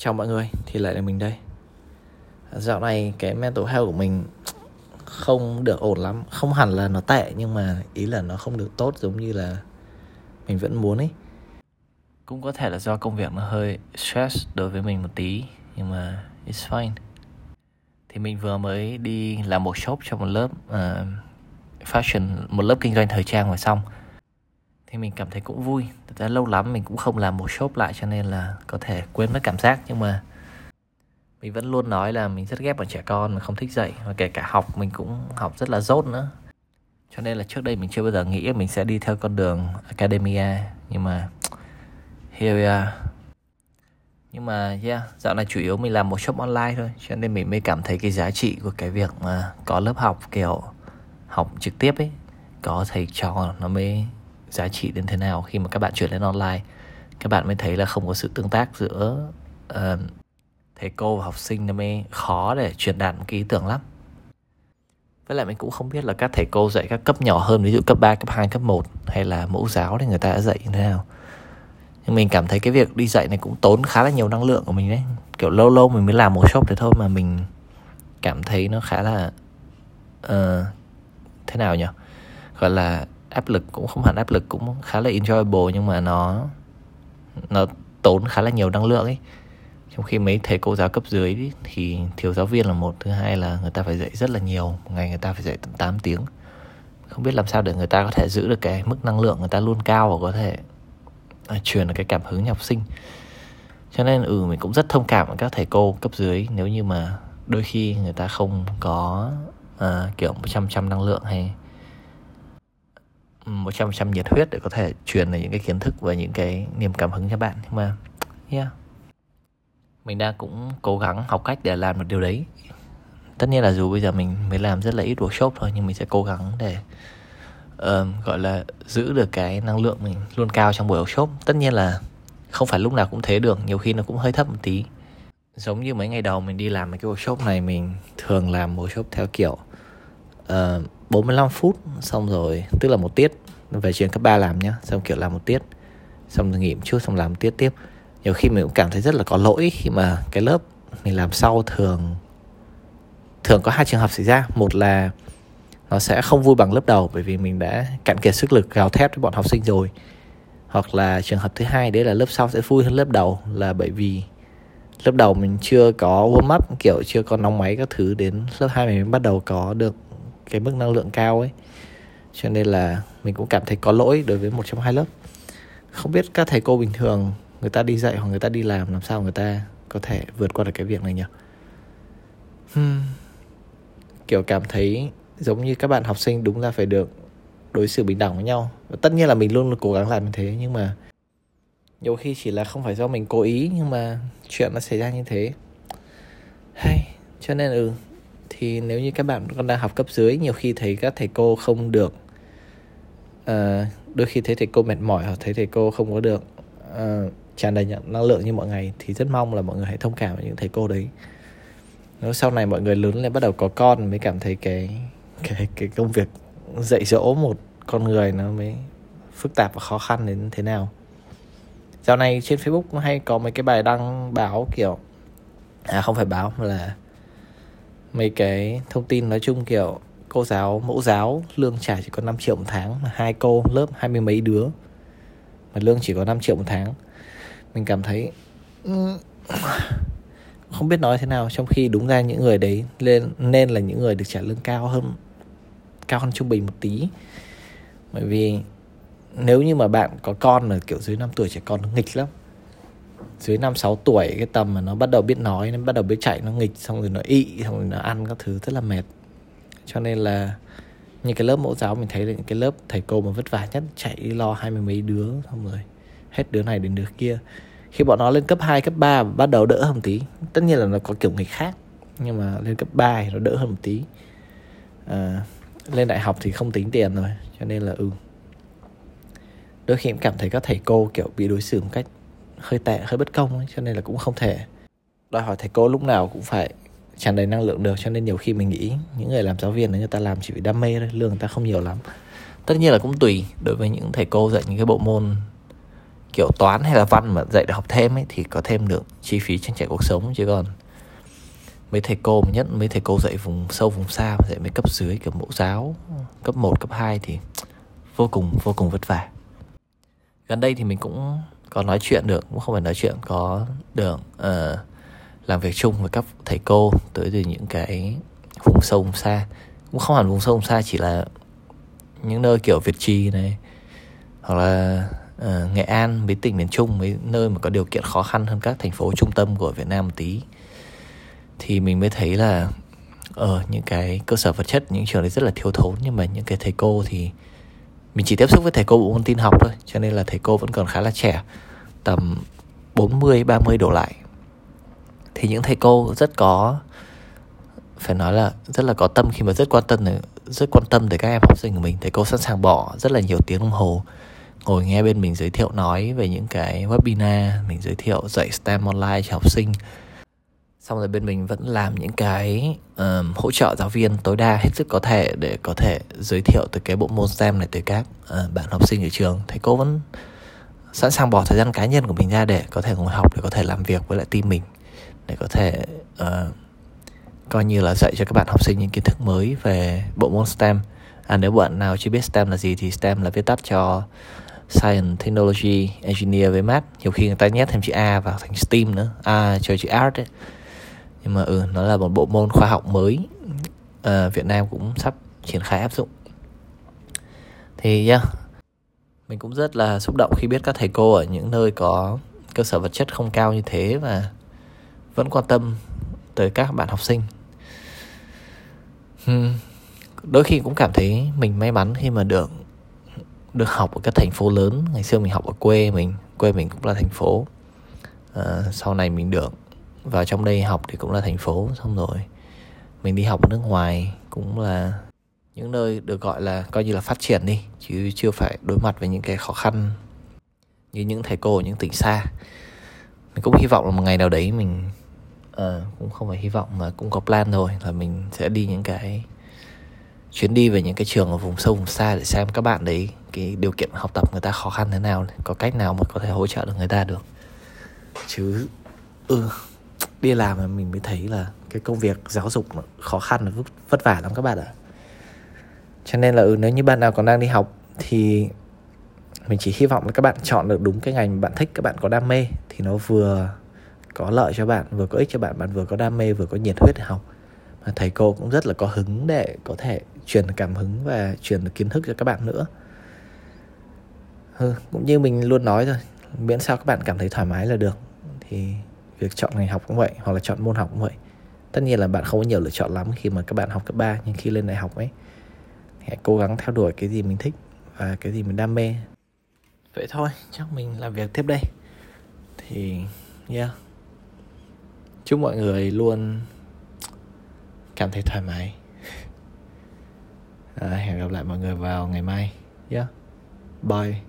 Chào mọi người, thì lại là mình đây. Dạo này cái mental health của mình không được ổn lắm. Không hẳn là nó tệ nhưng mà ý là nó không được tốt giống như là mình vẫn muốn ấy. Cũng có thể là do công việc nó hơi stress đối với mình một tí Nhưng mà it's fine. Thì mình vừa mới đi làm một shop cho một lớp uh, fashion, một lớp kinh doanh thời trang vừa xong thì mình cảm thấy cũng vui. Thật ra lâu lắm mình cũng không làm một shop lại cho nên là có thể quên mất cảm giác. Nhưng mà mình vẫn luôn nói là mình rất ghét bọn trẻ con mà không thích dạy. Và kể cả học, mình cũng học rất là dốt nữa. Cho nên là trước đây mình chưa bao giờ nghĩ mình sẽ đi theo con đường academia. Nhưng mà, here we are. Nhưng mà, yeah, dạo này chủ yếu mình làm một shop online thôi. Cho nên mình mới cảm thấy cái giá trị của cái việc mà có lớp học kiểu học trực tiếp ấy, có thầy trò nó mới giá trị đến thế nào khi mà các bạn chuyển lên online. Các bạn mới thấy là không có sự tương tác giữa uh, thầy cô và học sinh nó mới khó để truyền đạt một cái ý tưởng lắm. Với lại mình cũng không biết là các thầy cô dạy các cấp nhỏ hơn ví dụ cấp 3, cấp 2, cấp 1 hay là mẫu giáo thì người ta đã dạy như thế nào. Nhưng mình cảm thấy cái việc đi dạy này cũng tốn khá là nhiều năng lượng của mình đấy. Kiểu lâu lâu mình mới làm một shop thế thôi mà mình cảm thấy nó khá là uh, thế nào nhỉ? Gọi là áp lực cũng không hẳn áp lực cũng khá là enjoyable nhưng mà nó nó tốn khá là nhiều năng lượng ấy. Trong khi mấy thầy cô giáo cấp dưới ý, thì thiếu giáo viên là một thứ hai là người ta phải dạy rất là nhiều một ngày người ta phải dạy tận 8 tiếng. Không biết làm sao để người ta có thể giữ được cái mức năng lượng người ta luôn cao và có thể à, truyền được cái cảm hứng cho học sinh. Cho nên ừ mình cũng rất thông cảm với các thầy cô cấp dưới nếu như mà đôi khi người ta không có uh, kiểu một trăm trăm năng lượng hay 100% nhiệt huyết để có thể truyền được những cái kiến thức và những cái niềm cảm hứng cho bạn. Nhưng mà yeah. Mình đang cũng cố gắng học cách để làm được điều đấy. Tất nhiên là dù bây giờ mình mới làm rất là ít workshop thôi nhưng mình sẽ cố gắng để uh, gọi là giữ được cái năng lượng mình luôn cao trong buổi workshop. Tất nhiên là không phải lúc nào cũng thế được nhiều khi nó cũng hơi thấp một tí. Giống như mấy ngày đầu mình đi làm cái workshop này mình thường làm workshop theo kiểu uh, 45 phút, xong rồi, tức là một tiết, về trường cấp 3 làm nhá, xong kiểu làm một tiết, xong rồi nghỉ một chút, xong làm một tiết tiếp. Nhiều khi mình cũng cảm thấy rất là có lỗi khi mà cái lớp mình làm sau thường thường có hai trường hợp xảy ra. Một là nó sẽ không vui bằng lớp đầu, bởi vì mình đã cạn kiệt sức lực, gào thét với bọn học sinh rồi. Hoặc là trường hợp thứ hai, đấy là lớp sau sẽ vui hơn lớp đầu, là bởi vì lớp đầu mình chưa có warm up, kiểu chưa có nóng máy các thứ đến lớp 2 mình mới bắt đầu có được cái mức năng lượng cao ấy. Cho nên là mình cũng cảm thấy có lỗi đối với một trong hai lớp. Không biết các thầy cô bình thường, người ta đi dạy hoặc người ta đi làm làm sao người ta có thể vượt qua được cái việc này nhỉ? Hmm. kiểu cảm thấy giống như các bạn học sinh đúng là phải được đối xử bình đẳng với nhau. Và tất nhiên là mình luôn cố gắng làm như thế, nhưng mà nhiều khi chỉ là không phải do mình cố ý, nhưng mà chuyện nó xảy ra như thế. Hay, cho nên ừ thì nếu như các bạn còn đang học cấp dưới nhiều khi thấy các thầy cô không được uh, đôi khi thấy thầy cô mệt mỏi hoặc thấy thầy cô không có được uh, tràn đầy nhận năng lượng như mọi ngày thì rất mong là mọi người hãy thông cảm với những thầy cô đấy. Nếu sau này mọi người lớn lên bắt đầu có con mới cảm thấy cái cái cái công việc dạy dỗ một con người nó mới phức tạp và khó khăn đến thế nào. Dạo này trên facebook hay có mấy cái bài đăng báo kiểu à không phải báo mà là mấy cái thông tin nói chung, kiểu, cô giáo, mẫu giáo lương trả chỉ có 5 triệu một tháng mà hai cô lớp hai mươi mấy đứa mà lương chỉ có 5 triệu một tháng. Mình cảm thấy ừ, không biết nói thế nào. Trong khi đúng ra những người đấy nên nên là những người được trả lương cao hơn cao hơn trung bình một tí. Bởi vì nếu như mà bạn có con là kiểu dưới 5 tuổi trẻ con nó nghịch lắm dưới năm sáu tuổi cái tầm mà nó bắt đầu biết nói nó bắt đầu biết chạy nó nghịch xong rồi nó ị xong rồi nó ăn các thứ rất là mệt. Cho nên là những cái lớp mẫu giáo mình thấy là những cái lớp thầy cô mà vất vả nhất chạy lo hai mươi mấy đứa xong rồi hết đứa này đến đứa kia. Khi bọn nó lên cấp 2, cấp 3 bắt đầu đỡ hơn một tí tất nhiên là nó có kiểu nghịch khác nhưng mà lên cấp 3 thì nó đỡ hơn một tí. À, lên đại học thì không tính tiền rồi cho nên là ừ. Đôi khi em cảm thấy các thầy cô kiểu bị đối xử một cách hơi tệ hơi bất công ấy, cho nên là cũng không thể đòi hỏi thầy cô lúc nào cũng phải tràn đầy năng lượng được. Cho nên nhiều khi mình nghĩ những người làm giáo viên người ta làm chỉ vì đam mê thôi lương người ta không nhiều lắm. Tất nhiên là cũng tùy đối với những thầy cô dạy những cái bộ môn kiểu toán hay là văn mà dạy để học thêm ấy thì có thêm được chi phí trang trải cuộc sống. Chứ còn mấy thầy cô nhất mấy thầy cô dạy vùng sâu vùng xa dạy mấy cấp dưới kiểu mẫu giáo cấp 1, cấp 2 thì vô cùng vô cùng vất vả. Gần đây thì mình cũng có nói chuyện được cũng không phải nói chuyện có được uh, ờ, làm việc chung với các thầy cô tới từ những cái vùng sâu vùng xa. Cũng không hẳn vùng sâu vùng xa chỉ là những nơi kiểu Việt Trì này hoặc là uh, Nghệ An mấy tỉnh miền Trung mấy nơi mà có điều kiện khó khăn hơn các thành phố trung tâm của Việt Nam một tí. Thì mình mới thấy là ở uh, những cái cơ sở vật chất những trường đấy rất là thiếu thốn nhưng mà những cái thầy cô thì mình chỉ tiếp xúc với thầy cô bộ môn tin học thôi, cho nên là thầy cô vẫn còn khá là trẻ, tầm 40 30 đổ lại. Thì những thầy cô rất có, phải nói là rất là có tâm khi mà rất quan tâm rất quan tâm tới các em học sinh của mình. Thầy cô sẵn sàng bỏ rất là nhiều tiếng đồng hồ, ngồi nghe bên mình giới thiệu nói về những cái webinar, mình giới thiệu dạy STEM online cho học sinh xong rồi bên mình vẫn làm những cái um, hỗ trợ giáo viên tối đa hết sức có thể để có thể giới thiệu từ cái bộ môn STEM này tới các uh, bạn học sinh ở trường. Thầy cô vẫn sẵn sàng bỏ thời gian cá nhân của mình ra để có thể ngồi học để có thể làm việc với lại team mình để có thể uh, coi như là dạy cho các bạn học sinh những kiến thức mới về bộ môn STEM. À, nếu bạn nào chưa biết STEM là gì thì STEM là viết tắt cho Science, Technology, Engineer với Math. Nhiều khi người ta nhét thêm chữ A vào thành STEAM nữa. À, cho chữ Art ấy. Nhưng mà ừ, nó là một bộ môn khoa học mới à, Việt Nam cũng sắp triển khai áp dụng. Thì yeah, mình cũng rất là xúc động khi biết các thầy cô ở những nơi có cơ sở vật chất không cao như thế Và vẫn quan tâm tới các bạn học sinh. Hmm. Đôi khi cũng cảm thấy mình may mắn khi mà được được học ở các thành phố lớn. Ngày xưa mình học ở quê mình quê mình cũng là thành phố. À, sau này mình được vào trong đây học thì cũng là thành phố xong rồi mình đi học ở nước ngoài cũng là những nơi được gọi là coi như là phát triển đi chứ chưa phải đối mặt với những cái khó khăn như những thầy cô ở những tỉnh xa. Mình cũng hy vọng là một ngày nào đấy mình à, cũng không phải hy vọng mà cũng có plan rồi là mình sẽ đi những cái chuyến đi về những cái trường ở vùng sâu vùng xa để xem các bạn đấy cái điều kiện học tập người ta khó khăn thế nào có cách nào mà có thể hỗ trợ được người ta được. Chứ ừ đi làm mà mình mới thấy là cái công việc giáo dục khó khăn và vất vả lắm các bạn ạ. Cho nên là ừ nếu như bạn nào còn đang đi học thì mình chỉ hy vọng là các bạn chọn được đúng cái ngành bạn thích các bạn có đam mê thì nó vừa có lợi cho bạn vừa có ích cho bạn bạn vừa có đam mê vừa có nhiệt huyết để học. Mà thầy cô cũng rất là có hứng để có thể truyền cảm hứng và truyền được kiến thức cho các bạn nữa. Ừ, cũng như mình luôn nói rồi miễn sao các bạn cảm thấy thoải mái là được. Thì việc chọn ngành học cũng vậy hoặc là chọn môn học cũng vậy. Tất nhiên là bạn không có nhiều lựa chọn lắm khi mà các bạn học cấp 3 nhưng khi lên đại học ấy hãy cố gắng theo đuổi cái gì mình thích và cái gì mình đam mê. Vậy thôi chắc mình làm việc tiếp đây. Thì yeah. Chúc mọi người luôn cảm thấy thoải mái. À, hẹn gặp lại mọi người vào ngày mai. Yeah. Bye.